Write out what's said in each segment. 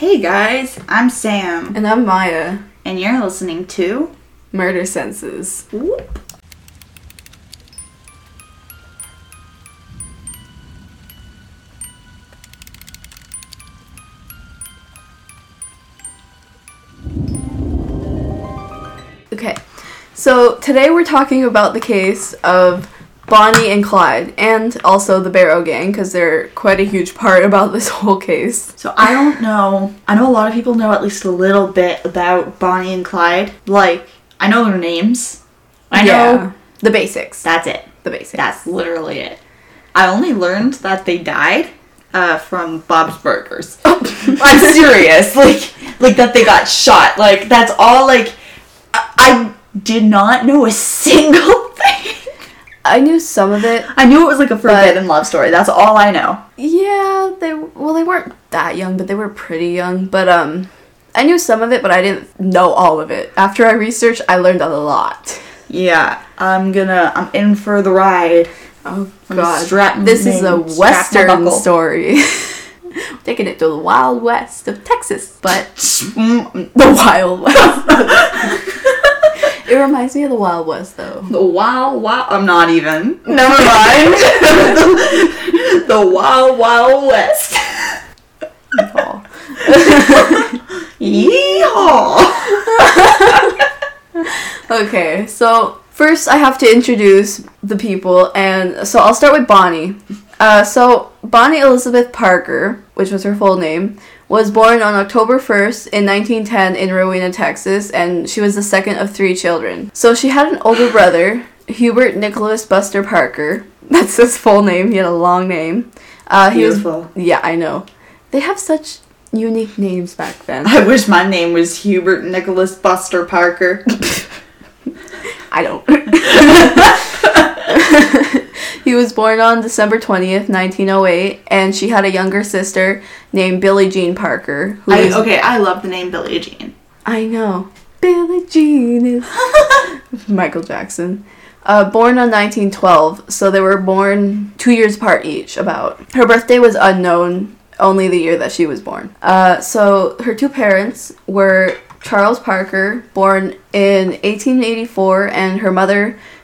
Hey guys, I'm Sam, And I'm Maya. and you're listening to. Murder Senses. Whoop. Okay, so today we're talking about the case of Bonnie and Clyde, and also the Barrow Gang, because they're quite a huge part about this whole case. So I don't know. I know a lot of people know at least a little bit about Bonnie and Clyde. Like, I know their names. I know. the basics. That's it. The basics. That's literally it. I only learned that they died uh, from Bob's Burgers. I'm serious. Like, like that they got shot. Like that's all. Like, I, I did not know a single. I knew some of it. I knew it was like a forbidden love story. That's all I know. Yeah, they well they weren't that young, but they were pretty young. But um, I knew some of it, but I didn't know all of it. After I researched, I learned a lot. Yeah, I'm gonna. I'm in for the ride. Oh I'm God, strap this is a western story. Taking it to the wild west of Texas, but the wild west. it reminds me of the wild west, though. The wild, wild. I'm not even. Never mind. the wild, wild west. Oh. Yeehaw! Okay, so first I have to introduce the people, and so I'll start with Bonnie. Uh, so Bonnie Elizabeth Parker, which was her full name, was born on October 1st in 1910 in Rowena, Texas, and she was the second of three children. So she had an older brother, Hubert Nicholas Buster Parker. That's his full name. He had a long name. Uh, he Beautiful. was yeah, I know. They have such unique names back then. I wish my name was Hubert Nicholas Buster Parker. I don't. he was born on December 20th, 1908, and she had a younger sister named Billie Jean Parker. Who I, is- okay, I love the name Billie Jean. I know. Billie Jean is Michael Jackson. Uh, born on 1912, so they were born two years apart each, about. Her birthday was unknown, only the year that she was born. Uh, so her two parents were Charles Parker, born in 1884, and her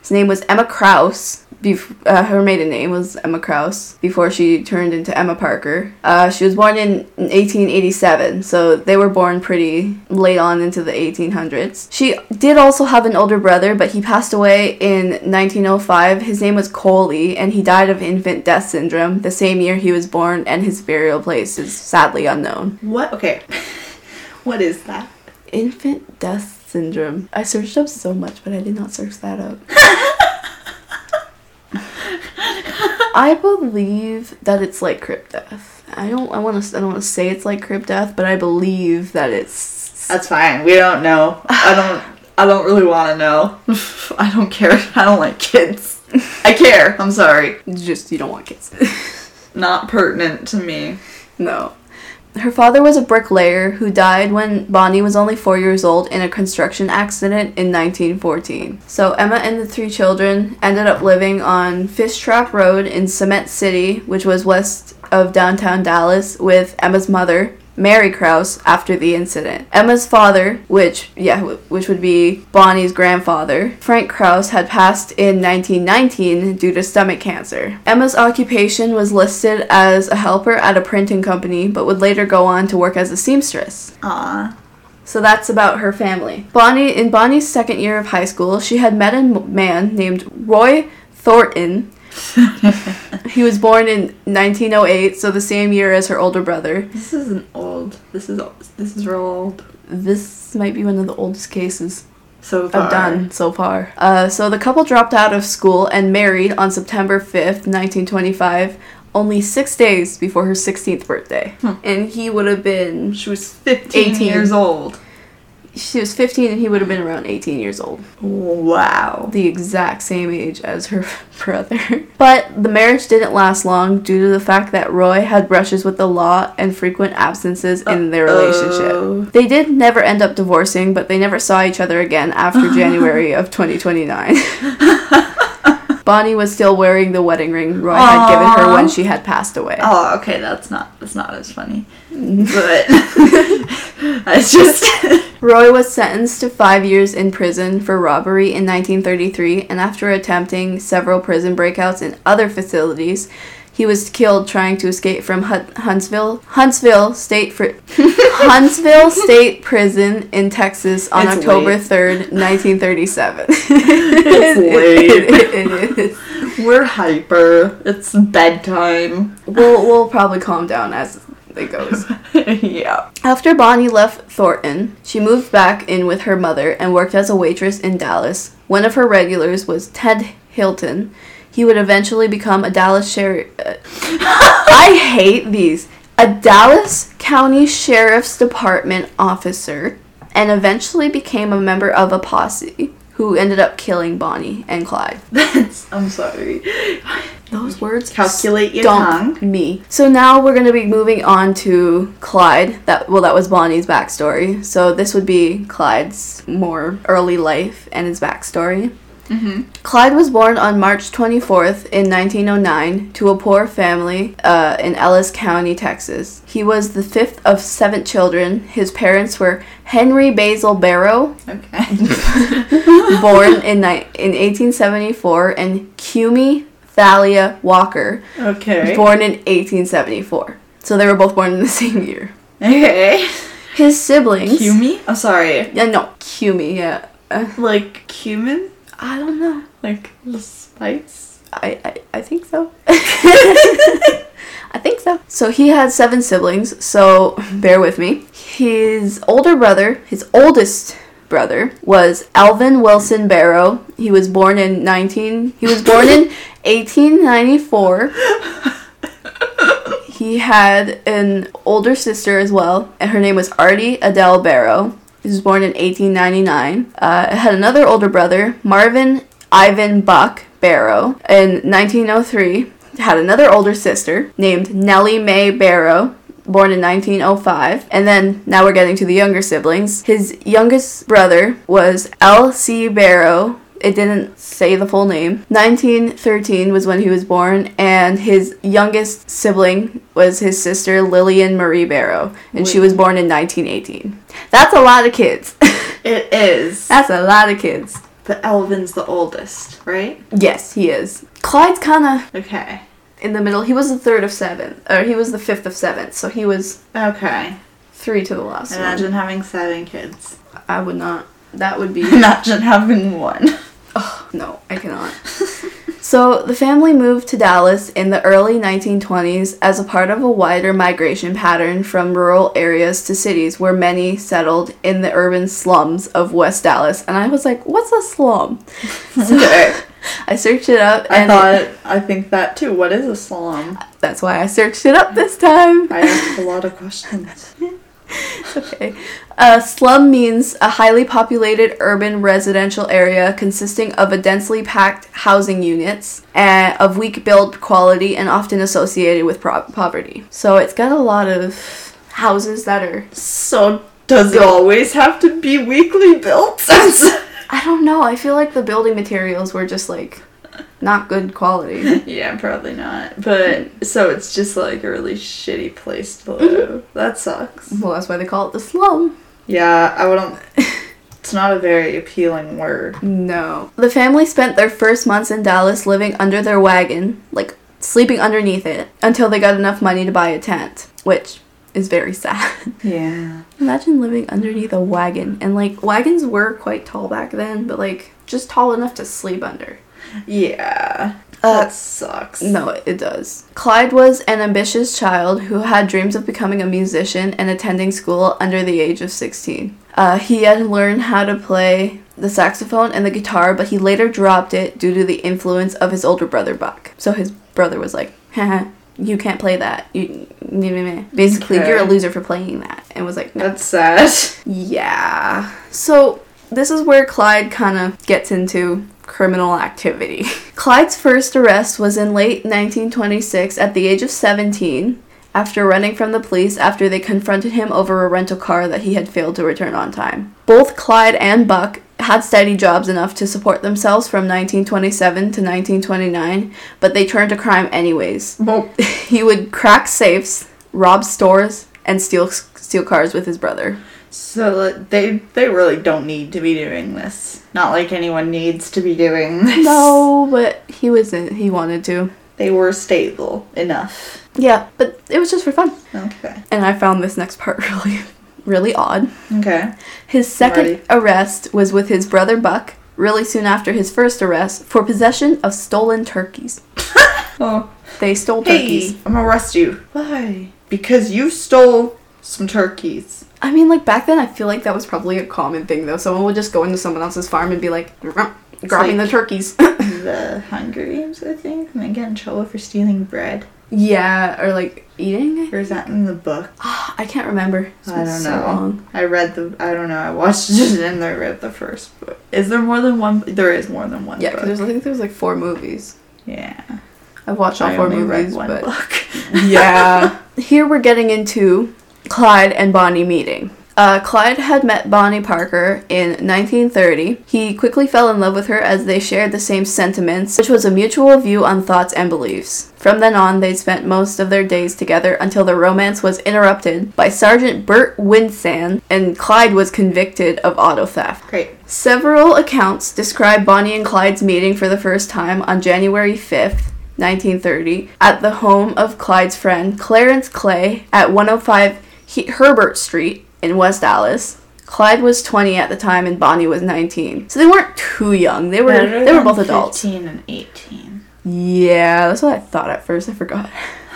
mother's name was Emma Krause. Bef- uh, her maiden name was Emma Krause before she turned into Emma Parker. Uh, she was born in 1887, so they were born pretty late on into the 1800s. She did also have an older brother, but he passed away in 1905. His name was Coley, and he died of infant death syndrome the same year he was born, and his burial place is sadly unknown. What? Okay. what is that? Infant death syndrome. I searched up so much, but I did not search that up. I believe that it's like crypt death. I don't. I want to. I don't want to say it's like crypt death, but I believe that it's. That's fine. We don't know. I don't. I don't really want to know. I don't care. I don't like kids. I care. I'm sorry. Just you don't want kids. Not pertinent to me. no. Her father was a bricklayer who died when Bonnie was only four years old in a construction accident in 1914. So Emma and the three children ended up living on Fish Trap Road in Cement City, which was west of downtown Dallas, with Emma's mother, Mary Krause, after the incident. Emma's father, which yeah, which would be Bonnie's grandfather, Frank Krause, had passed in 1919 due to stomach cancer. Emma's occupation was listed as a helper at a printing company, but would later go on to work as a seamstress. Ah. So that's about her family. Bonnie, in Bonnie's second year of high school, she had met a m- man named Roy Thornton. he was born in 1908, so the same year as her older brother. This isn't old. This is this is real old. This might be one of the oldest cases So far. I've done so far. Uh, so the couple dropped out of school and married on September 5th, 1925, only six days before her 16th birthday. And he would have been, She was 15 18. years old. She was 15 and he would have been around 18 years old. Wow. the exact same age as her brother. But the marriage didn't last long due to the fact that Roy had brushes with the law and frequent absences in their Uh-oh. relationship. They did never end up divorcing, but they never saw each other again after January of 2029. Bonnie was still wearing the wedding ring Roy had given her when she had passed away. Oh, okay, that's not that's not as funny. Mm-hmm. But it's just Roy was sentenced to five years in prison for robbery in 1933, and after attempting several prison breakouts in other facilities, he was killed trying to escape from Huntsville, Huntsville State Fri- Huntsville State Prison in Texas on It's October late. 3rd, 1937. It's late. it we're hyper. It's bedtime. We'll, we'll probably calm down as it goes. yeah. After Bonnie left Thornton, she moved back in with her mother and worked as a waitress in Dallas. One of her regulars was Ted Hinton. He would eventually become a Dallas sheriff. Uh, I hate these. A Dallas County Sheriff's Department officer, and eventually became a member of a posse who ended up killing Bonnie and Clyde. That's I'm sorry. Those words Calculate your tongue. me. So now we're gonna be moving on to Clyde. That well, that was Bonnie's backstory. So this would be Clyde's more early life and his backstory. Mm-hmm. Clyde was born on March 24th in 1909 to a poor family uh, in Ellis County, Texas. He was the fifth of seven children. His parents were Henry Basil Barrow, Okay. born in, ni- in 1874, and Cumie Thalia Walker, Okay. born in 1874. So they were both born in the same year. Okay. His siblings. Me? I'm sorry. Yeah, no, Cumie, yeah. Uh, Like cumin? I don't know. Like the spice? I, I, I think so. I think so. So he had seven siblings, so bear with me. His older brother, his oldest brother, was Elvin Wilson Barrow. He was born in 19 he was born in 1894. He had an older sister as well, and her name was Artie Adele Barrow. He was born in 1899. Uh, had another older brother, Marvin Ivan Buck Barrow, in 1903. Had another older sister named Nellie Mae Barrow, born in 1905. And then now we're getting to the younger siblings. His youngest brother was L.C. Barrow. It didn't say the full name. 1913 was when he was born, and his youngest sibling was his sister Lillian Marie Barrow, and she was born in 1918. That's a lot of kids. It is. That's a lot of kids. But Elvin's the oldest, right? Yes, he is. Clyde's kind of Okay. in the middle. He was the third of seven, or he was the fifth of seven, so he was Okay. three to the last one. Imagine having seven kids. I would not. That would be Imagine having one. No, I cannot. so the family moved to Dallas in the early 1920s as a part of a wider migration pattern from rural areas to cities, where many settled in the urban slums of West Dallas. And I was like, "What's a slum?" Okay. I searched it up, I thought I think that too. What is a slum? that's why I searched it up this time. I asked a lot of questions. Okay. A slum means a highly populated urban residential area consisting of a densely packed housing units and of weak build quality and often associated with pro- poverty. So it's got a lot of houses that are So does it always have to be weakly built? I don't know, I feel like the building materials were just like not good quality. yeah, probably not. But so it's just like a really shitty place to live. Mm-hmm. That sucks. Well, that's why they call it the slum. Yeah, I wouldn't. It's not a very appealing word. No. The family spent their first months in Dallas living under their wagon, like sleeping underneath it, until they got enough money to buy a tent, which is very sad. Yeah. Imagine living underneath a wagon. And like, wagons were quite tall back then, but like, just tall enough to sleep under. Yeah. Uh, that sucks. No, it does. Clyde was an ambitious child who had dreams of becoming a musician and attending school under the age of 16. Uh, he had learned how to play the saxophone and the guitar, but he later dropped it due to the influence of his older brother Buck. So his brother was like, haha, you can't play that. You. Basically, Okay. you're a loser for playing that. And was like, no. That's sad. Yeah. So this is where Clyde kind of gets into criminal activity. Clyde's first arrest was in late 1926 at the age of 17 after running from the police after they confronted him over a rental car that he had failed to return on time. Both Clyde and Buck had steady jobs enough to support themselves from 1927 to 1929, but they turned to crime anyways. Well, He would crack safes, rob stores, and steal steal cars with his brother. So uh, they they really don't need to be doing this. Not like anyone needs to be doing this. No, but he wasn't. Uh, he wanted to. They were stable enough. Yeah, but it was just for fun. Okay. And I found this next part really really odd. Okay. His second arrest was with his brother Buck, really soon after his first arrest for possession of stolen turkeys. Oh. They stole Hey, turkeys. I'm gonna arrest you. Why? Because you stole some turkeys. I mean, like back then, I feel like that was probably a common thing though. Someone would just go into someone else's farm and be like, grabbing like- the turkeys. the Hunger Games, I think, and they get in trouble for stealing bread. yeah, or like eating. Or is that in the book? Ah, I can't remember. It's I don't so know. long. I read the. I don't know. I watched it and I read the first book. Is there more than one? There is more than one. Yeah, because I think there's like four movies. yeah. I've watched all I four only read movies, one but book. yeah. Here we're getting into Clyde and Bonnie meeting. Uh, Clyde had met Bonnie Parker in 1930. He quickly fell in love with her as they shared the same sentiments, which was a mutual view on thoughts and beliefs. From then on, they spent most of their days together until their romance was interrupted by Sergeant Bert Winsand, and Clyde was convicted of auto theft. Great. Several accounts describe Bonnie and Clyde's meeting for the first time on January 5th, 1930, at the home of Clyde's friend Clarence Clay at 105 he- Herbert Street in West Dallas. Clyde was 20 at the time and Bonnie was 19. So they weren't too young. They were Better they were both adults. 15 and 18. Yeah, that's what I thought at first. I forgot.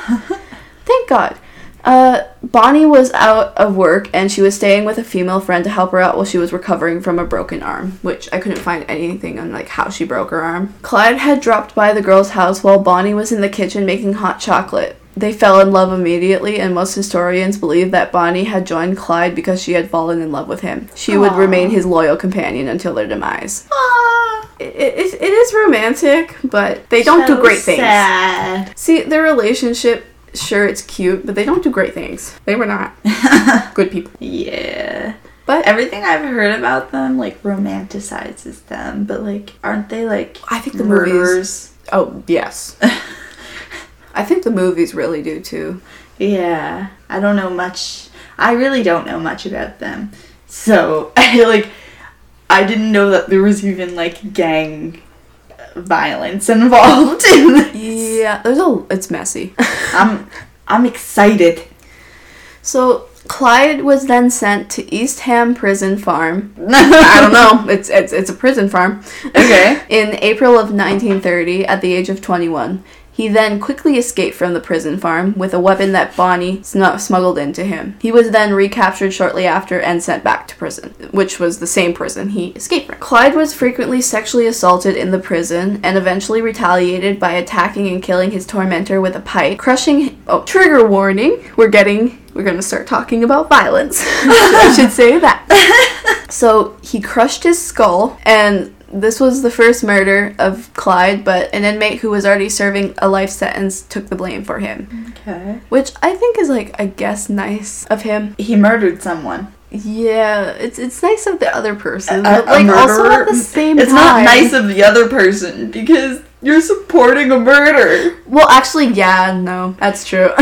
Thank God. Uh, Bonnie was out of work and she was staying with a female friend to help her out while she was recovering from a broken arm, which I couldn't find anything on like how she broke her arm. Clyde had dropped by the girl's house while Bonnie was in the kitchen making hot chocolate. They fell in love immediately, and most historians believe that Bonnie had joined Clyde because she had fallen in love with him. She would remain his loyal companion until their demise. Ah, It, it, it is romantic, but they don't do so great things. Sad. See, their relationship, sure, it's cute, but they don't do great things. They were not good people. Yeah. But Everything I've heard about them like romanticizes them, but like aren't they like I think the movies. murderers? Oh, yes. I think the movies really do too. Yeah. I don't know much. I really don't know much about them. So, I like I didn't know that there was even like gang violence involved in this. Yeah, there's a. It's messy. I'm I'm excited. so Clyde was then sent to Eastham Prison Farm. I don't know. It's it's it's a prison farm. Okay. In April of 1930, at the age of 21, he then quickly escaped from the prison farm with a weapon that Bonnie snu- smuggled into him. He was then recaptured shortly after and sent back to prison, which was the same prison he escaped from. Clyde was frequently sexually assaulted in the prison and eventually retaliated by attacking and killing his tormentor with a pipe, crushing. Oh, trigger warning! We're getting. We're gonna start talking about violence. I should say that. So he crushed his skull, and this was the first murder of Clyde, but an inmate who was already serving a life sentence took the blame for him. Okay. Which I think is like I guess nice of him. He murdered someone. Yeah, it's it's nice of the other person, A- but like also at the same It's time. not nice of the other person because you're supporting a murder. well, actually, yeah, no, that's true.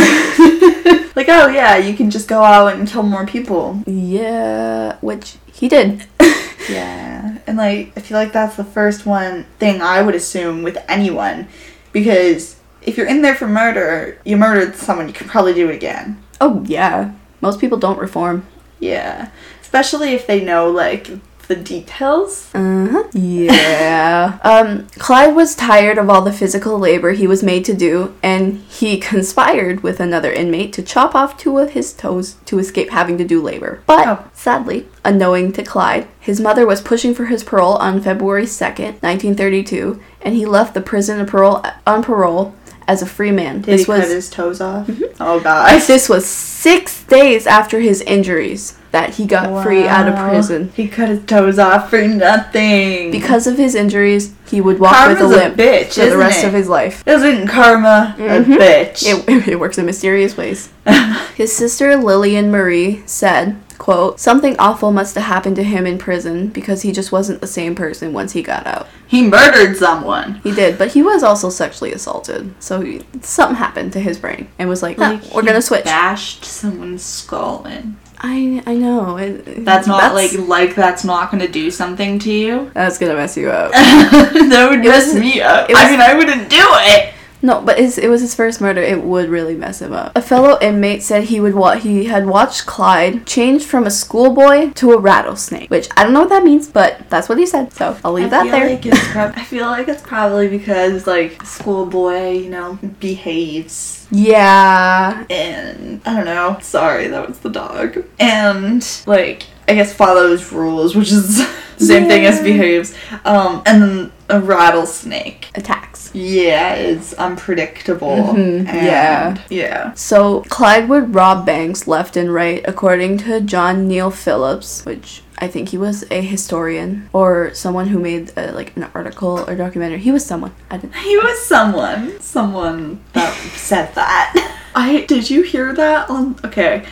Like, oh yeah, you can just go out and kill more people. yeah, which he did. Yeah. And like, I feel like that's the first one thing I would assume with anyone. Because if you're in there for murder, you murdered someone, you could probably do it again. oh yeah, most people don't reform. Yeah. Especially if they know, like, the details. Uh-huh. Yeah. um, Clyde was tired of all the physical labor he was made to do, and he conspired with another inmate to chop off two of his toes to escape having to do labor. But Oh. sadly, unknowing to Clyde, his mother was pushing for his parole on February 2nd, 1932, and he left the prison on parole, on parole as a free man. Did this he was cut his toes off? Mm-hmm. Oh gosh. this was six days after his injuries that he got free out of prison. He cut his toes off for nothing. Because of his injuries, he would walk Karma's with a a limp bitch, for the rest it? of his life. Isn't karma a mm-hmm. bitch? It, it works in mysterious ways. His sister Lillian Marie said, quote, something awful must have happened to him in prison because he just wasn't the same person once he got out. He murdered someone. He did, but he was also sexually assaulted. So he, something happened to his brain and was like, "Nah, we're gonna switch. Bashed someone's skull in. I I know. It, That's not like like that's not gonna do something to you. that's gonna mess you up. that would It mess was- me up. was- I mean, I wouldn't do it. No, but it was his first murder. It would really mess him up. A fellow inmate said he would wa- he had watched Clyde change from a schoolboy to a rattlesnake, which I don't know what that means, but that's what he said. So I'll leave I that there. Like prob- I feel like it's probably because like schoolboy, you know, behaves yeah. and I don't know. Sorry, that was the dog. And like I guess follows rules, which is the same thing as behaves. Um, and then a rattlesnake. Attacks. Yeah, it's unpredictable. Mhm, and- yeah. Yeah. So Clyde would rob banks left and right, according to John Neal Phillips, which I think he was a historian or someone who made uh, like an article or documentary. He was someone. I didn't. He was someone. Someone that said that. I did you hear that on okay.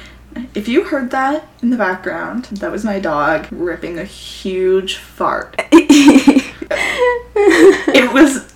If you heard that in the background, that was my dog ripping a huge fart. It was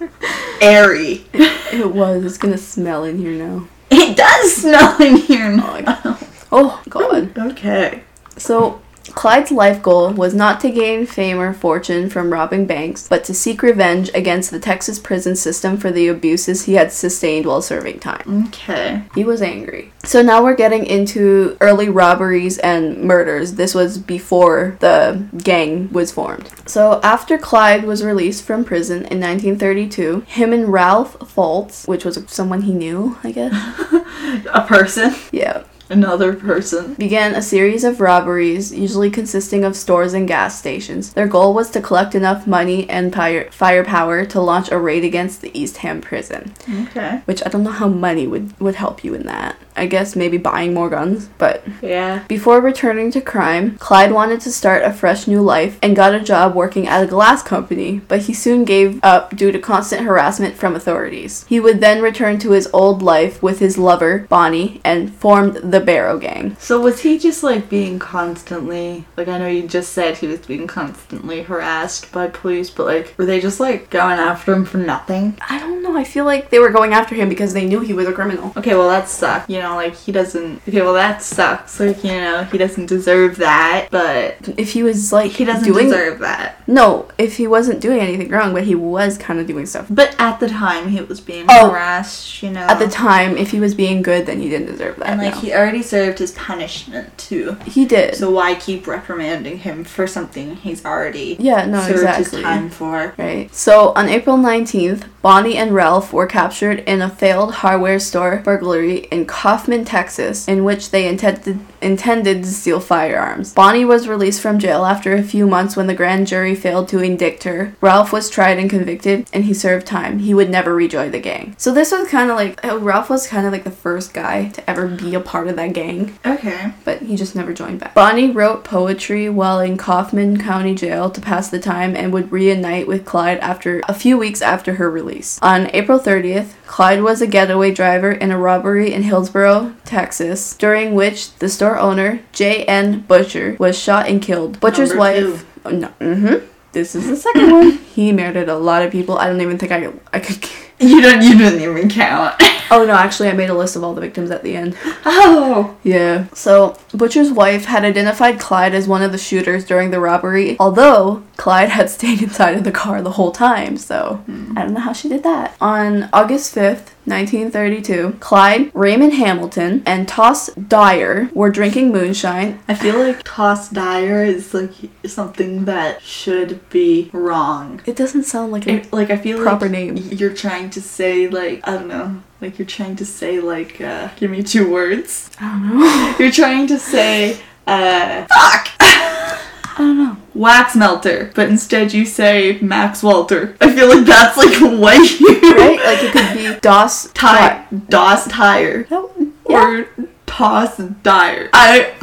airy. it was. It's gonna smell in here now. It does smell in here oh my now. Oh God. Okay. So, Clyde's life goal was not to gain fame or fortune from robbing banks, but to seek revenge against the Texas prison system for the abuses he had sustained while serving time. Okay. He was angry. So now we're getting into early robberies and murders. This was before the gang was formed. So after Clyde was released from prison in 1932, him and Ralph Fults, which was someone he knew, I guess, A person. yeah, Another person. began a series of robberies, usually consisting of stores and gas stations. Their goal was to collect enough money and fire- firepower to launch a raid against the Eastham prison, Okay. which I don't know how money would, would help you in that. I guess maybe buying more guns, but Yeah. before returning to crime, Clyde wanted to start a fresh new life and got a job working at a glass company, but he soon gave up due to constant harassment from authorities. He would then return to his old life with his lover, Bonnie, and formed the Barrow Gang. So was he just like being constantly like I know you just said he was being constantly harassed by police, but like were they just like going after him for nothing? I don't know, I feel like they were going after him because they knew he was a criminal. Okay, well that sucks. You know, like he doesn't Okay, well that sucks. Like, you know, he doesn't deserve that, but If he was like he doesn't doing deserve that. No, if he wasn't doing anything wrong, but he was kind of doing stuff. But at the time he was being Oh. harassed, you know. At the time, if he was being good, then he didn't deserve that. and like no. he already served his punishment too. he did. So why keep reprimanding him for something he's already yeah, no, served exactly. his time for? Right. So on April 19th, Bonnie and Ralph were captured in a failed hardware store burglary in Kaufman, Texas, in which they intended intended to steal firearms. Bonnie was released from jail after a few months when the grand jury failed to indict her. Ralph was tried and convicted, and he served time. He would never rejoin the gang. So this was kind of like uh, Ralph was kind of like the first guy to ever be a part of that gang Okay. but he just never joined back. Bonnie wrote poetry while in Kaufman County Jail to pass the time and would reunite with Clyde after a few weeks after her release. On April 30th, Clyde was a getaway driver in a robbery in Hillsboro, Texas, during which the store owner, J.N. Bucher, was shot and killed. Bucher's Number wife. Oh, no. Mm-hmm. This is the second one. He murdered a lot of people. I don't even think I, I could. You don't you didn't even count. Oh no, actually, I made a list of all the victims at the end. oh. Yeah. So, Bucher's wife had identified Clyde as one of the shooters during the robbery, although Clyde had stayed inside of the car the whole time, so hmm. I don't know how she did that. On August 5th, 1932, Clyde, Raymond Hamilton, and Toss Dyer were drinking moonshine. I feel like toss dyer is like something that should be wrong. It doesn't sound like a It, like I feel proper like name. you're trying to say like I don't know, like you're trying to say like uh give me two words. I don't know. You're trying to say uh fuck I don't know. wax melter, but instead you say Max Walter. I feel like that's like way you Right? Like it could be Doss Tire, DOS tire, yeah. or toss dire. I,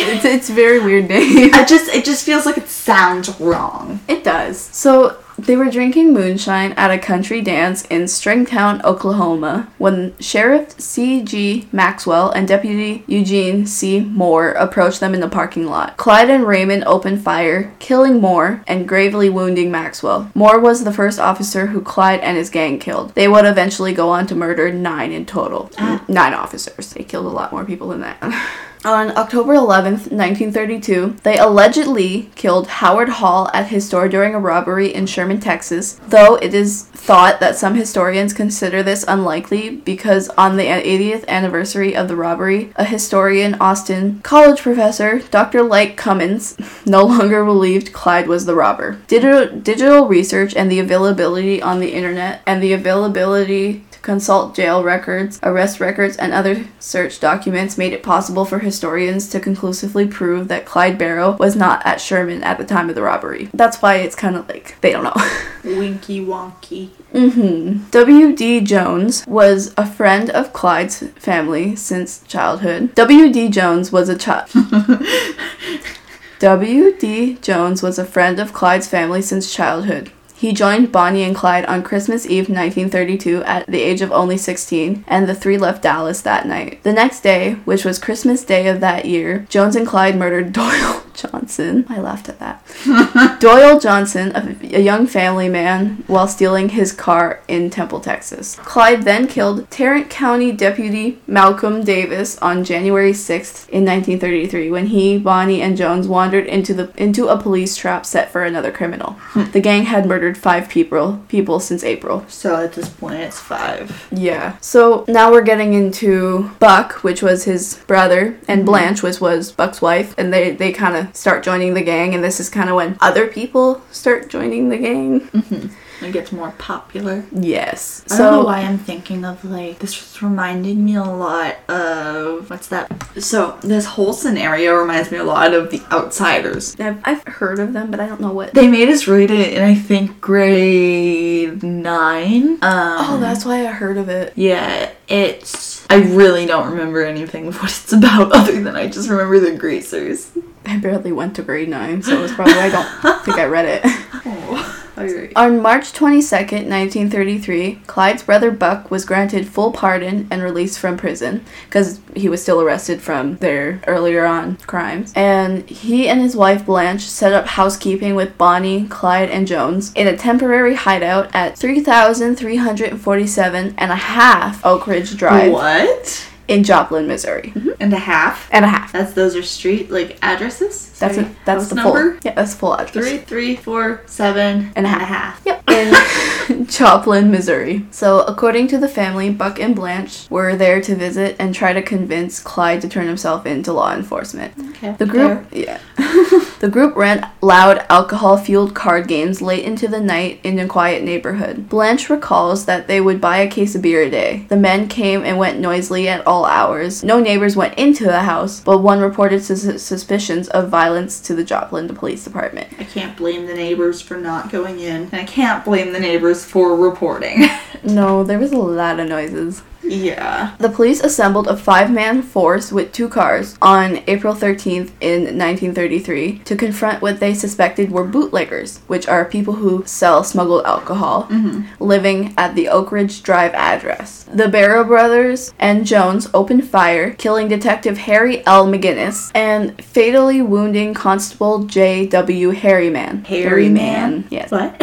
It's, it's very weird name. I just it just feels like it sounds wrong. It does. So They were drinking moonshine at a country dance in Stringtown, Oklahoma, when Sheriff C.G. Maxwell and Deputy Eugene C. Moore approached them in the parking lot. Clyde and Raymond opened fire, killing Moore and gravely wounding Maxwell. Moore was the first officer who Clyde and his gang killed. They would eventually go on to murder nine in total. Ah. Nine officers. They killed a lot more people than that. On October 11th, 1932, they allegedly killed Howard Hall at his store during a robbery in Sherman, Texas, though it is thought that some historians consider this unlikely because on the 80th anniversary of the robbery, a historian, Austin College professor, Dr. Light Cummins, no longer believed Clyde was the robber. Digital, digital research and the availability on the internet and the availability consult jail records, arrest records, and other search documents made it possible for historians to conclusively prove that Clyde Barrow was not at Sherman at the time of the robbery. That's why it's kind of like they don't know. Winky wonky. Mm-hmm. W.D. Jones was a friend of Clyde's family since childhood. W.D. Jones was a child. W.D. Jones was a friend of Clyde's family since childhood. He joined Bonnie and Clyde on Christmas Eve 1932 at the age of only 16, and the three left Dallas that night. The next day, which was Christmas Day of that year, Jones and Clyde murdered Doyle Johnson. I laughed at that. Doyle Johnson, a, a young family man, while stealing his car in Temple, Texas. Clyde then killed Tarrant County Deputy Malcolm Davis on January 6th in 1933 when he, Bonnie, and Jones wandered into the into a police trap set for another criminal. Hmm. The gang had murdered five people people since April. So at this point, it's five. Yeah. So now we're getting into Buck, which was his brother, and mm-hmm. Blanche, which was Buck's wife, and they they kind of start joining the gang, and this is kind of when other people start joining the gang. It gets more popular. Yes. I don't know So why I'm thinking of like this was reminding me a lot of what's that? So this whole scenario reminds me a lot of The Outsiders. I've, I've heard of them, but I don't know what. They made us read it in I think grade nine. Um, oh, that's why I heard of it. yeah. It's I really don't remember anything of what it's about other than I just remember the greasers. I barely went to grade nine, so it's probably I don't think I read it. Oh, alright. On March 22nd, 1933, Clyde's brother Buck was granted full pardon and released from prison because he was still arrested from their earlier on crimes. And he and his wife Blanche set up housekeeping with Bonnie, Clyde, and Jones in a temporary hideout at 3,347 and a half Oak Ridge Drive What? in Joplin, Missouri. Mm-hmm. And a half. And a half. That's those are street like addresses. That's it. That's house the number. full. Yeah, that's the full address. Three, three, four, seven, And a half. half. Yep. In Joplin, Missouri. So, according to the family, Buck and Blanche were there to visit and try to convince Clyde to turn himself into law enforcement. Okay. The group, yeah. the group ran loud alcohol-fueled card games late into the night in a quiet neighborhood. Blanche recalls that they would buy a case of beer a day. The men came and went noisily at all hours. No neighbors went into the house, but one reported sus- suspicions of violence to the Joplin Police Department. I can't blame the neighbors for not going in, and I can't blame the neighbors for reporting. No, there was a lot of noises. Yeah. The police assembled a five man force with two cars on April 13th in 1933 to confront what they suspected were bootleggers, which are people who sell smuggled alcohol, living at the Oak Ridge Drive address. The Barrow brothers and Jones opened fire, killing Detective Harry L. McGinnis and fatally wounding Constable J.W. Harryman. Harryman? Yes. What?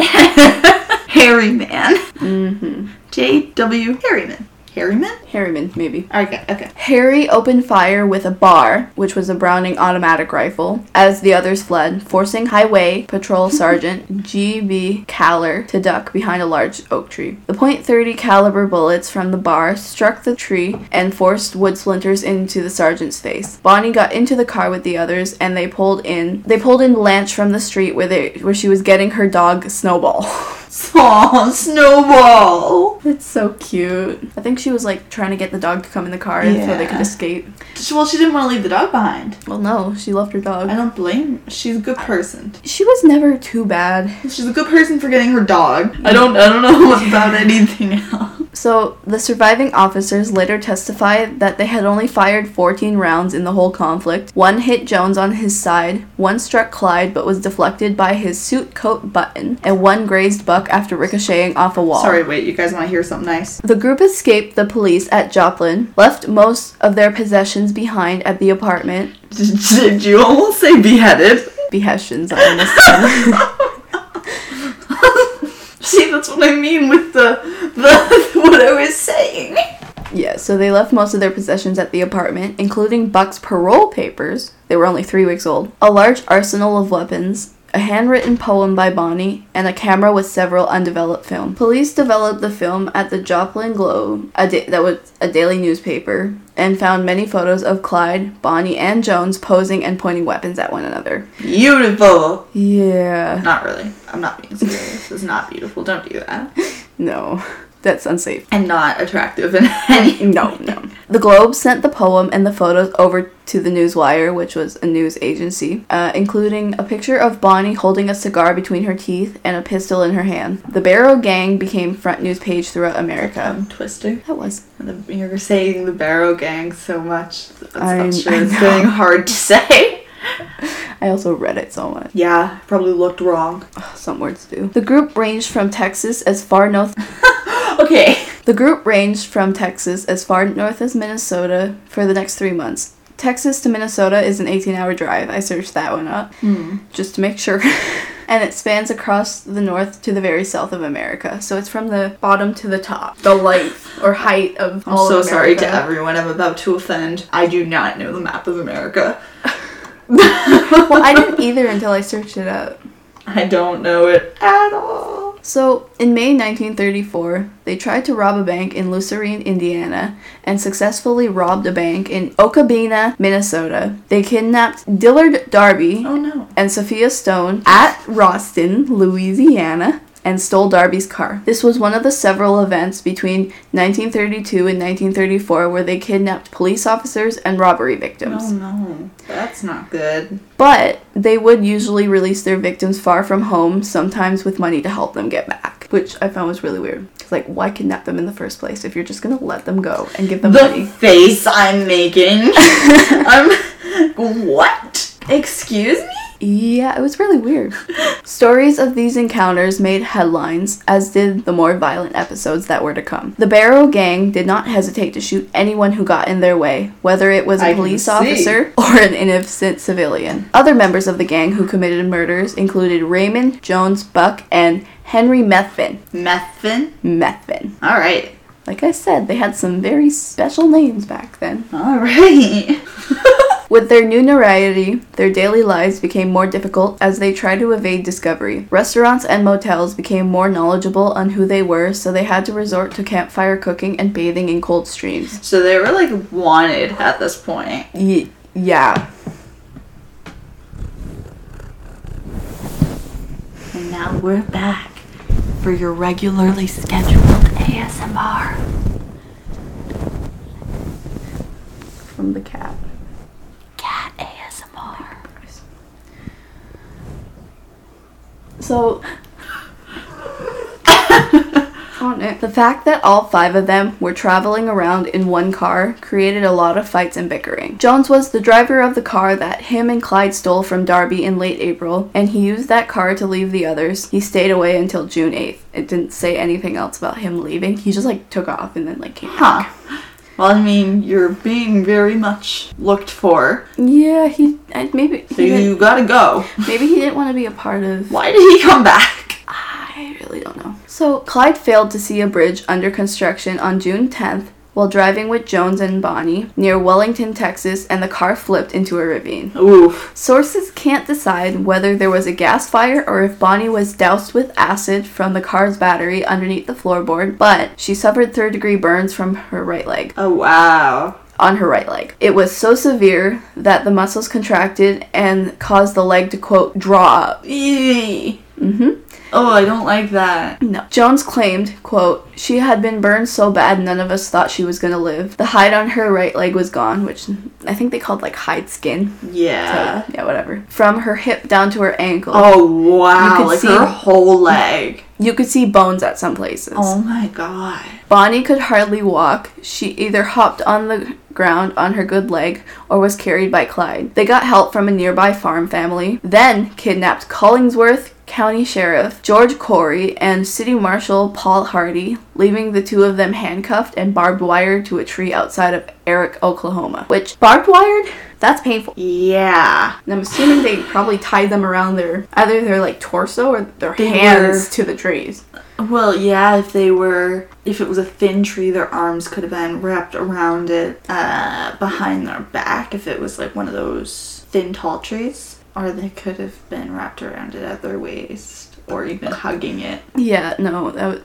Harry Man. Mm-hmm. J.W. Harryman. Harryman? Harryman, maybe. Okay, okay. Harry opened fire with a BAR, which was a Browning automatic rifle, as the others fled, forcing Highway Patrol Sergeant G.B. Kahler to duck behind a large oak tree. The .30 caliber bullets from the BAR struck the tree and forced wood splinters into the sergeant's face. Bonnie got into the car with the others, and they pulled in. They pulled in Blanche from the street where they where she was getting her dog Snowball. Aw, Snowball. it's so cute. I think she was like trying to get the dog to come in the car so they could escape. She- Well, she didn't want to leave the dog behind. Well, no, she loved her dog. I don't blame. She's a good person. She was never too bad. She's a good person for getting her dog. I don't. I don't know about anything else. So, the surviving officers later testified that they had only fired 14 rounds in the whole conflict. One hit Jones on his side, one struck Clyde but was deflected by his suit coat button, and one grazed Buck after ricocheting off a wall. Sorry, wait, you guys want to hear something nice? The group escaped the police at Joplin, left most of their possessions behind at the apartment. Did you almost say beheaded? Behesions, I understand. See, that's what I mean with the, the what I was saying. yeah, so they left most of their possessions at the apartment, including Buck's parole papers. They were only three weeks old. A large arsenal of weapons, a handwritten poem by Bonnie, and a camera with several undeveloped film. Police developed the film at the Joplin Globe, a da- that was a daily newspaper, and found many photos of Clyde, Bonnie, and Jones posing and pointing weapons at one another. Beautiful. Yeah. Not really. I'm not being serious. It's not beautiful. Don't do that. No, that's unsafe. And not attractive in any. No, no. The Globe sent the poem and the photos over to the Newswire, which was a news agency, uh, including a picture of Bonnie holding a cigar between her teeth and a pistol in her hand. The Barrow Gang became front news page throughout America. I'm twister. That was. The, you're saying the Barrow Gang so much. That's I- not. I It's know. getting hard to say. I also read it so much. Yeah, probably looked wrong. Some words do. The group ranged from Texas as far north. The group ranged from Texas as far north as Minnesota for the next three months. Texas to Minnesota is an 18 hour drive. I searched that one up. Hmm. just to make sure. and it spans across the north to the very south of America. So it's from the bottom to the top, the length or height of I'm all so of sorry to everyone I'm about to offend. I do not know the map of America. well, I didn't either until I searched it up. I don't know it at all. So, in May 1934, they tried to rob a bank in Lucerne, Indiana, and successfully robbed a bank in Okabena, Minnesota. They kidnapped Dillard Darby, Oh no. and Sophia Stone at Ruston, Louisiana, and stole Darby's car. This was one of the several events between 1932 and 1934 where they kidnapped police officers and robbery victims. Oh no. That's not good. But they would usually release their victims far from home, sometimes with money to help them get back, which I found was really weird. 'Cause, like, why kidnap them in the first place if you're just gonna let them go and give them The money? face I'm making. I'm. Um, what? Excuse me? Yeah, it was really weird. Stories of these encounters made headlines, as did the more violent episodes that were to come. The Barrow Gang did not hesitate to shoot anyone who got in their way, whether it was a I police officer or an innocent civilian. Other members of the gang who committed murders included Raymond Jones Buck and Henry Methvin. Methvin? Methvin. Alright. Like I said, they had some very special names back then. Alright. With their new notoriety, their daily lives became more difficult as they tried to evade discovery. Restaurants and motels became more knowledgeable on who they were, so they had to resort to campfire cooking and bathing in cold streams. so they were like wanted at this point. Y- yeah. And now we're back for your regularly scheduled ASMR. From the cat. Cat ASMR. So. on it. The fact that all five of them were traveling around in one car created a lot of fights and bickering. Jones was the driver of the car that him and Clyde stole from Darby in late April, and he used that car to leave the others. He stayed away until June 8th. It didn't say anything else about him leaving. He just like took off and then like came Huh. back. Well, I mean, you're being very much looked for, Yeah, he I- maybe so he you gotta go. maybe he didn't want to be a part of Why did he come back? I really don't know. So, Clyde failed to see a bridge under construction on June 10th while driving with Jones and Bonnie near Wellington, Texas, and the car flipped into a ravine. Oof. Sources can't decide whether there was a gas fire or if Bonnie was doused with acid from the car's battery underneath the floorboard, but she suffered third degree burns from her right leg Oh, wow. on her right leg. It was so severe that the muscles contracted and caused the leg to quote draw up. Eee. Mm-hmm. Oh, I don't like that. No. Jones claimed, quote, she had been burned so bad none of us thought she was gonna live. The hide on her right leg was gone, which I think they called like hide skin. Yeah. So, yeah, whatever. From her hip down to her ankle. Oh wow! You could like see- her whole leg. You could see bones at some places. Oh my god. Bonnie could hardly walk. She either hopped on the ground on her good leg or was carried by Clyde. They got help from a nearby farm family, then kidnapped Collingsworth County Sheriff George Corry and City Marshal Paul Hardy, leaving the two of them handcuffed and barbed wired to a tree outside of Erick, Oklahoma. Which, barbed wired? That's painful. Yeah. And I'm assuming they probably tied them around their either their like torso or their They hands were- to the trees. Well, yeah. If they were, if it was a thin tree, their arms could have been wrapped around it, uh, behind their back. If it was like one of those thin, tall trees, or they could have been wrapped around it at their waist, or even hugging it. Yeah, no, that would,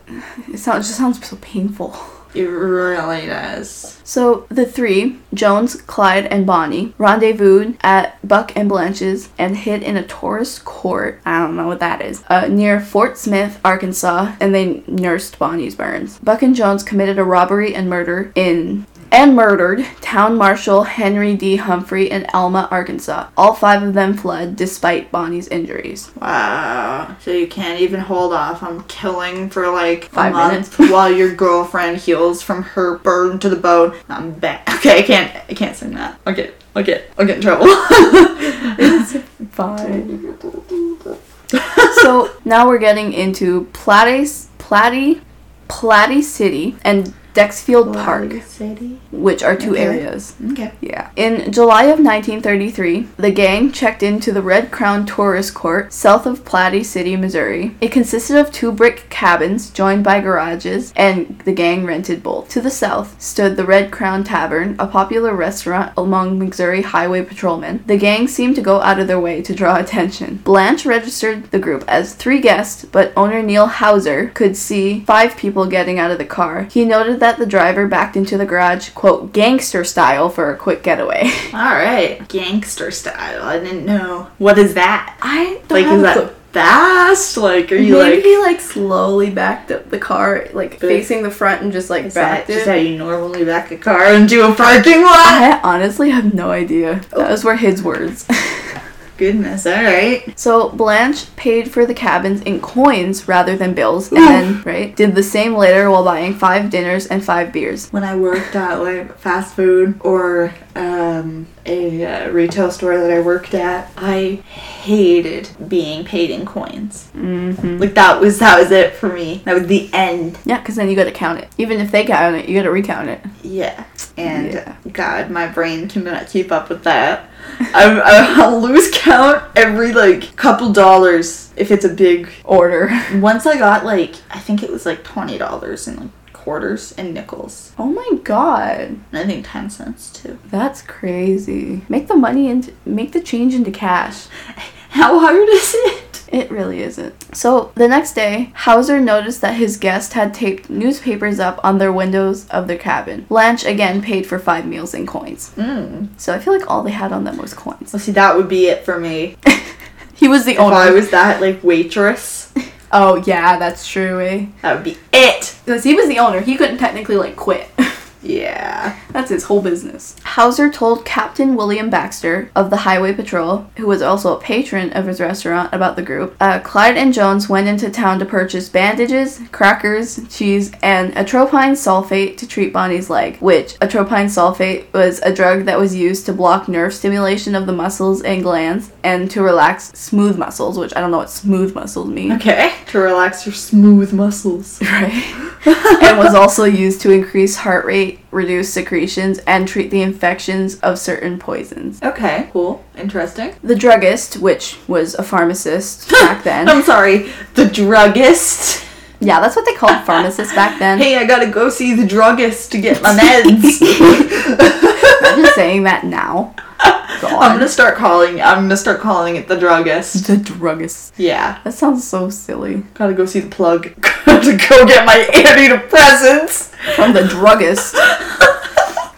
it sounds just sounds so painful. It really does. So the three, Jones, Clyde, and Bonnie, rendezvoused at Buck and Blanche's and hid in a tourist court. I don't know what that is. Uh, near Fort Smith, Arkansas, and they nursed Bonnie's burns. Buck and Jones committed a robbery and murder in and murdered Town Marshal Henry D. Humphrey in Alma, Arkansas. All five of them fled despite Bonnie's injuries. Wow. So you can't even hold off on killing for like Five month while your girlfriend heals from her burn to the bone. I'm back. Okay, I can't. I can't sing that. Okay. Okay. I'll get in trouble. Fine. so now we're getting into Platte, Platte, Platte City and Dexfield Park, City. Which are two Okay. areas. Okay. Yeah. In July of 1933, the gang checked into the Red Crown Tourist Court south of Platte City, Missouri. It consisted of two brick cabins joined by garages, and the gang rented both. To the south stood the Red Crown Tavern, a popular restaurant among Missouri highway patrolmen. The gang seemed to go out of their way to draw attention. Blanche registered the group as three guests, but owner Neil Hauser could see five people getting out of the car. He noted that the driver backed into the garage, quote, gangster style for a quick getaway. All right. Gangster style. I didn't know. What is that? I Like, is that fast? Like, are you Maybe like? he like slowly backed up the car, like facing the front and just like Is that backed just it. how you normally back a car into a parking lot? I honestly have no idea. Oh. Those were his words. Goodness. All right. so Blanche paid for the cabins in coins rather than bills, and then right did the same later while buying five dinners and five beers. when I worked at like fast food or um, a uh, retail store that I worked at, I hated being paid in coins. Mm-hmm. Like that was that was it for me. That was the end. Yeah, because then you got to count it. Even if they count it, you got to recount it. Yeah. And Yeah. God, my brain cannot keep up with that. I, I'll lose count every like couple dollars if it's a big. Order. Once I got like I think it was like twenty dollars in like quarters and nickels. Oh my god, I think ten cents too. that's crazy. Make the money into make the change into cash. How hard is it? It really isn't. So the next day, Hauser noticed that his guest had taped newspapers up on their windows of their cabin. Blanche again paid for five meals in coins. Mm. So I feel like all they had on them was coins. Well, see, that would be it for me. He was the If I was that like waitress, oh yeah, that's true. Eh? that would be it. Because he was the owner, he couldn't technically like quit. Yeah. That's his whole business. Hauser told Captain William Baxter of the Highway Patrol, who was also a patron of his restaurant, about the group. Uh, Clyde and Jones went into town to purchase bandages, crackers, cheese, and atropine sulfate to treat Bonnie's leg, which atropine sulfate was a drug that was used to block nerve stimulation of the muscles and glands and to relax smooth muscles, which I don't know what smooth muscles mean. Okay. To relax your smooth muscles. Right. and was also used to increase heart rate, reduce secretions, and treat the infections of certain poisons. Okay. Cool. Interesting. The druggist, which was a pharmacist back then. I'm sorry. The druggist. yeah, that's what they called pharmacists back then. Hey, I gotta go see the druggist to get my meds. Imagine saying that now. I'm God. gonna start calling. I'm gonna start calling it the druggist. The druggist. Yeah. That sounds so silly. Gotta go see the plug. Gotta go get my antidepressants. From the druggist.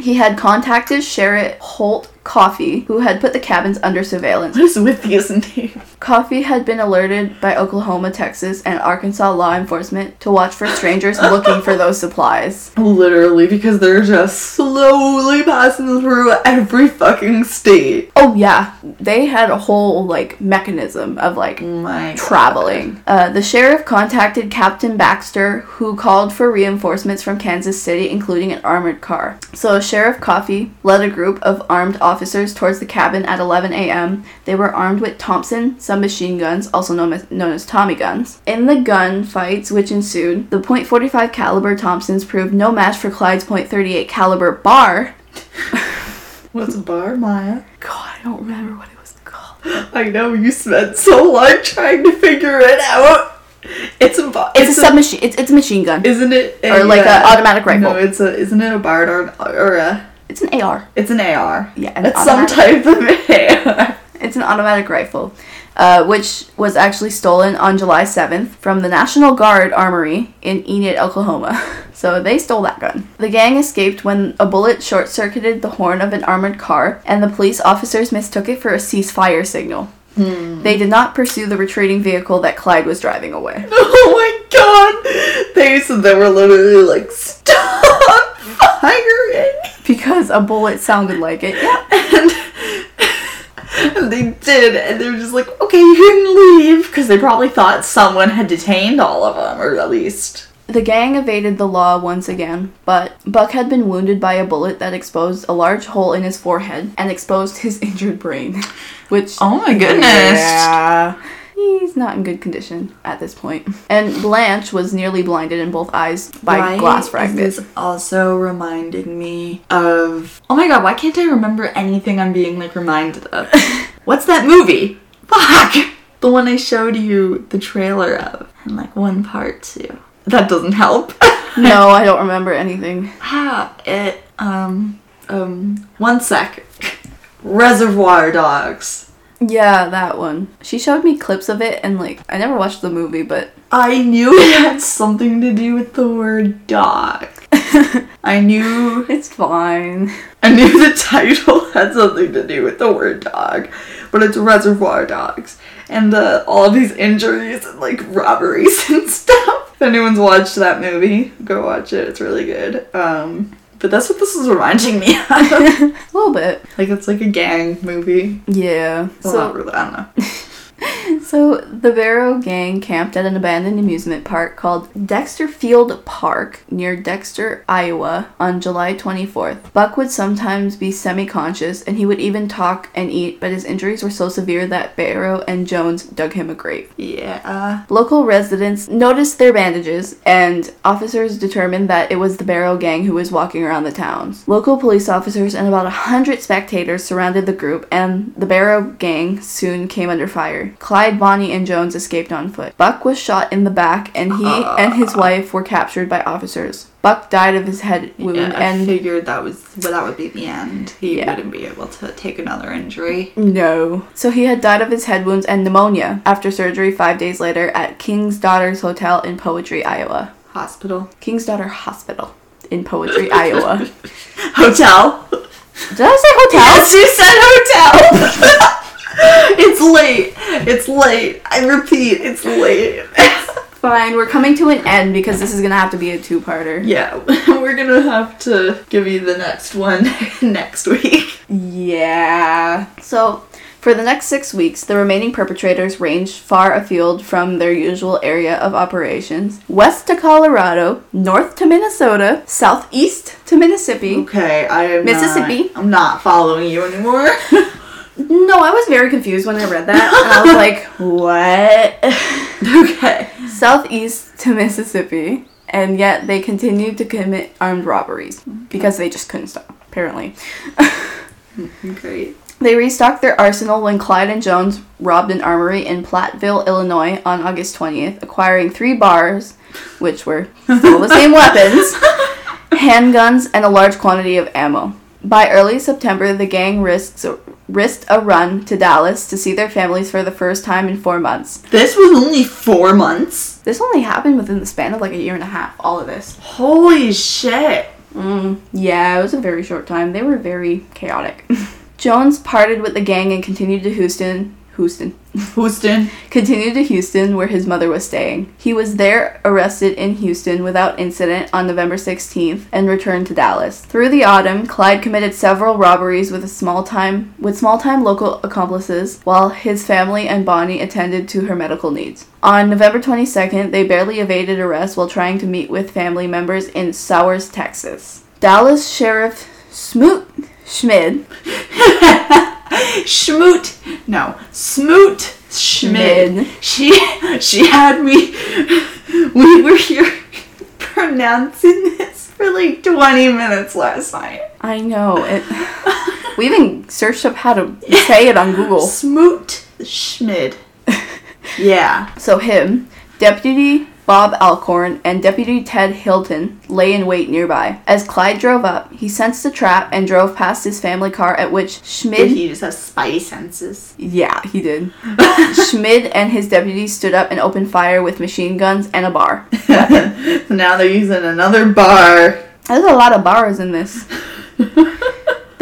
He had contacted Sheriff Holt Coffey, who had put the cabins under surveillance. What is with these names? Coffey had been alerted by Oklahoma, Texas, and Arkansas law enforcement to watch for strangers looking for those supplies. Literally, because they're just slowly passing through every fucking state. Oh yeah, they had a whole like mechanism of like Oh my traveling. Uh, the sheriff contacted Captain Baxter, who called for reinforcements from Kansas City, including an armored car. So Sheriff Coffey led a group of armed officers towards the cabin at 11 a.m. They were armed with Thompson submachine guns, also known as, known as Tommy guns. In the gun fights which ensued, the .45 caliber Thompsons proved no match for Clyde's .38 caliber BAR. What's a BAR, Mya? God, I don't remember what it was called. I know you spent so long trying to figure it out. It's a BAR. It's, a submachine. It's, it's a machine gun. Isn't it? Or like a uh, automatic rifle. No, it's a. Isn't it a Bard or, or a? It's an AR. It's an AR. Yeah, an It's some type of AR. It's an automatic rifle, uh, which was actually stolen on July 7th from the National Guard Armory in Enid, Oklahoma. So they stole that gun. The gang escaped when a bullet short circuited the horn of an armored car, and the police officers mistook it for a ceasefire signal. They did not pursue the retreating vehicle that Clyde was driving away. Oh my god! They said they were literally like, stop firing! Because a bullet sounded like it. Yeah. And, they did, and they were just like, okay, you can leave. Because they probably thought someone had detained all of them, or at least. The gang evaded the law once again, but Buck had been wounded by a bullet that exposed a large hole in his forehead and exposed his injured brain. Which Oh my goodness. Yeah. He's not in good condition at this point. And Blanche was nearly blinded in both eyes by Why glass fragments. this also reminding me of. Oh my god, why can't I remember anything I'm being like reminded of? What's that movie? Fuck! The one I showed you the trailer of, and like one part too. That doesn't help. no, I don't remember anything. ah, it, um, um, one sec. Reservoir Dogs. Yeah, that one. She showed me clips of it and like I never watched the movie, but I knew it had something to do with the word dog. I knew it's fine. I knew the title had something to do with the word dog, but it's Reservoir Dogs. And the, all of these injuries and like robberies and stuff. If anyone's watched that movie, go watch it. It's really good. Um, but that's what this is reminding me of. A little bit. like it's like a gang movie. Yeah. Well, So not really. I don't know. So the Barrow gang camped at an abandoned amusement park called Dexter Field Park near Dexter, Iowa on July 24th. Buck would sometimes be semi-conscious and he would even talk and eat, but his injuries were so severe that Barrow and Jones dug him a grave. Yeah. Local residents noticed their bandages, and officers determined that it was the Barrow gang who was walking around the towns. Local police officers and about a hundred spectators surrounded the group, and the Barrow gang soon came under fire. Clyde, Bonnie, and Jones escaped on foot. Buck was shot in the back, and he and his ah. wife were captured by officers. Buck died of his head wound, Yeah, I and figured that was well, that would be the end. He Yeah. wouldn't be able to take another injury. No. So he had died of his head wounds and pneumonia after surgery five days later at King's Daughters Hotel in Poetry, Iowa. Hospital. King's Daughter Hospital in Poetry, Iowa. Hotel. Did I say hotel? Yes, you said hotel. it's late. It's late. I repeat, it's late. Fine, we're coming to an end because this is gonna have to be a two-parter. yeah, we're gonna have to give you the next one next week. Yeah. So, for the next six weeks, the remaining perpetrators ranged far afield from their usual area of operations west to Colorado, north to Minnesota, southeast to Mississippi. Okay, I am Mississippi. Not, I'm not following you anymore. No, I was very confused when I read that, and I was like, what? okay. southeast to Mississippi, and yet they continued to commit armed robberies because they just couldn't stop, apparently. Great. They restocked their arsenal when Clyde and Jones robbed an armory in Platteville, Illinois on August 20th, acquiring three BARs, which were still the same weapons, handguns, and a large quantity of ammo. By early September, the gang risks, risked a run to Dallas to see their families for the first time in four months. This was only four months. This only happened within the span of like a year and a half, all of this. Holy shit. Mm, yeah, it was a very short time. They were very chaotic. Jones parted with the gang and continued to Houston, Houston. Houston. Continued to Houston, where his mother was staying. He was there arrested in Houston without incident on November 16th and returned to Dallas. Through the autumn, Clyde committed several robberies with a small time with small-time local accomplices, while his family and Bonnie attended to her medical needs. On November 22nd, they barely evaded arrest while trying to meet with family members in Sowers, Texas. Dallas Sheriff Smoot Schmid Schmoot. No. Smoot Schmid. She she had me we were here pronouncing this for like 20 minutes last night. I know it. We even searched up how to say it on Google. Smoot Schmid. Yeah. So him, Deputy Bob Alcorn, and Deputy Ted Hinton lay in wait nearby. As Clyde drove up, he sensed a trap and drove past his family car at which Did he just have spidey senses? Yeah, he did. Schmid and his deputies stood up and opened fire with machine guns and a BAR. now they're using another BAR. There's a lot of BARs in this.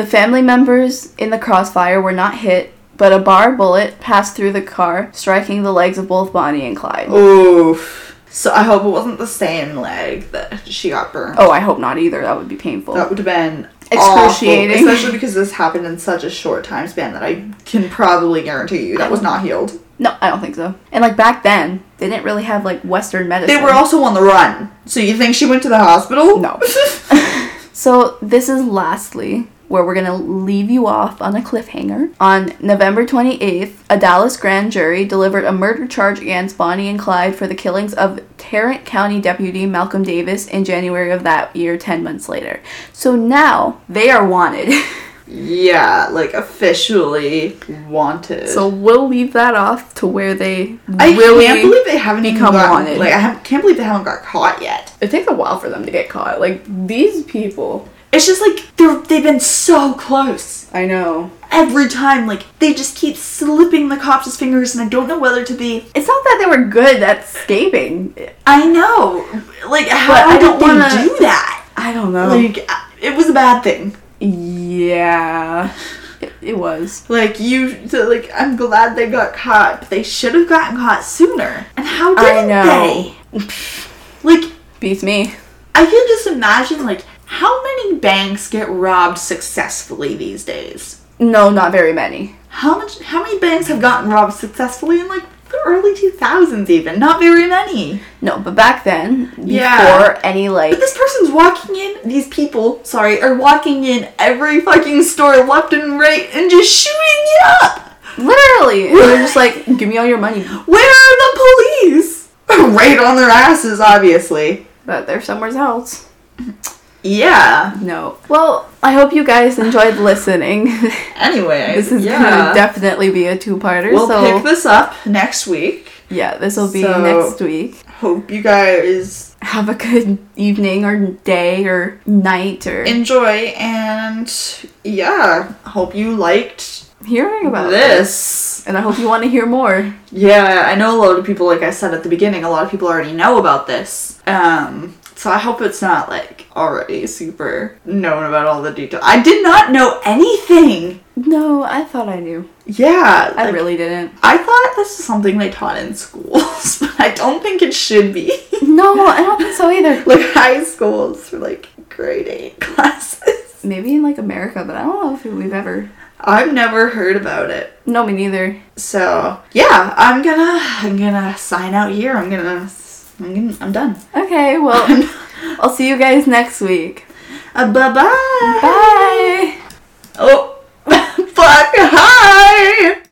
The family members in the crossfire were not hit, but a BAR bullet passed through the car, striking the legs of both Bonnie and Clyde. Oof. So I hope it wasn't the same leg that she got burned. Oh, I hope not either. That would be painful. That would have been Excruciating. awful, especially because this happened in such a short time span that I can probably guarantee you that was not healed. No, I don't think so. And like back then, they didn't really have like Western medicine. They were also on the run. So you think she went to the hospital? No. So this is lastly where we're gonna leave you off on a cliffhanger. On November 28th, a Dallas grand jury delivered a murder charge against Bonnie and Clyde for the killings of Tarrant County Deputy Malcolm Davis in January of that year, 10 months later. So now they are wanted. yeah, like officially wanted. so we'll leave that off to where they I really. can't believe they haven't become gotten, wanted. Like I have, can't believe they haven't got caught yet. it takes a while for them to get caught. Like these people. It's just like they're they've been so close. I know. Every time, like they just keep slipping the cops' fingers, and I don't know whether to be. It's not that they were good at escaping. I know, like how But I did don't they wanna- do that? I don't know. Like it was a bad thing. Yeah, it, it was. Like you, so, like I'm glad they got caught, but they should have gotten caught sooner. And how know. they? Like Beats me. I can just imagine, like how many banks get robbed successfully these days. No, not very many. How much? How many banks have gotten robbed successfully in like the early 2000s? Even not very many. No, but back then, before Yeah. any like, But this person's walking in. These people, sorry, are walking in every fucking store left and right and just shooting it up. literally, and they're just like, "Give me all your money." Where are the police? right on their asses, obviously. But they're somewhere else. Yeah. No. Well, I hope you guys enjoyed listening. Anyway, this is yeah. gonna definitely be a two-parter. We'll so pick this up next week. yeah, this will be So- next week. Hope you guys Have a good evening or day or night or enjoy and yeah, hope you liked hearing about this. And I hope you want to hear more. Yeah, I know a lot of people like I said at the beginning, a lot of people already know about this. Um so I hope it's not like already super known about all the details. I did not know anything. No, I thought I knew. Yeah, I like, really didn't. I thought this is something they taught in schools, but I don't think it should be. No, I don't think so either. like high schools for like grade eight classes. Maybe in like America, but I don't know if we've ever. I've never heard about it. No, me neither. So yeah, I'm gonna I'm gonna sign out here. I'm gonna I'm, I'm done. Okay, well, I'll see you guys next week. Uh, bye bye. Bye. Oh, fuck. Hi.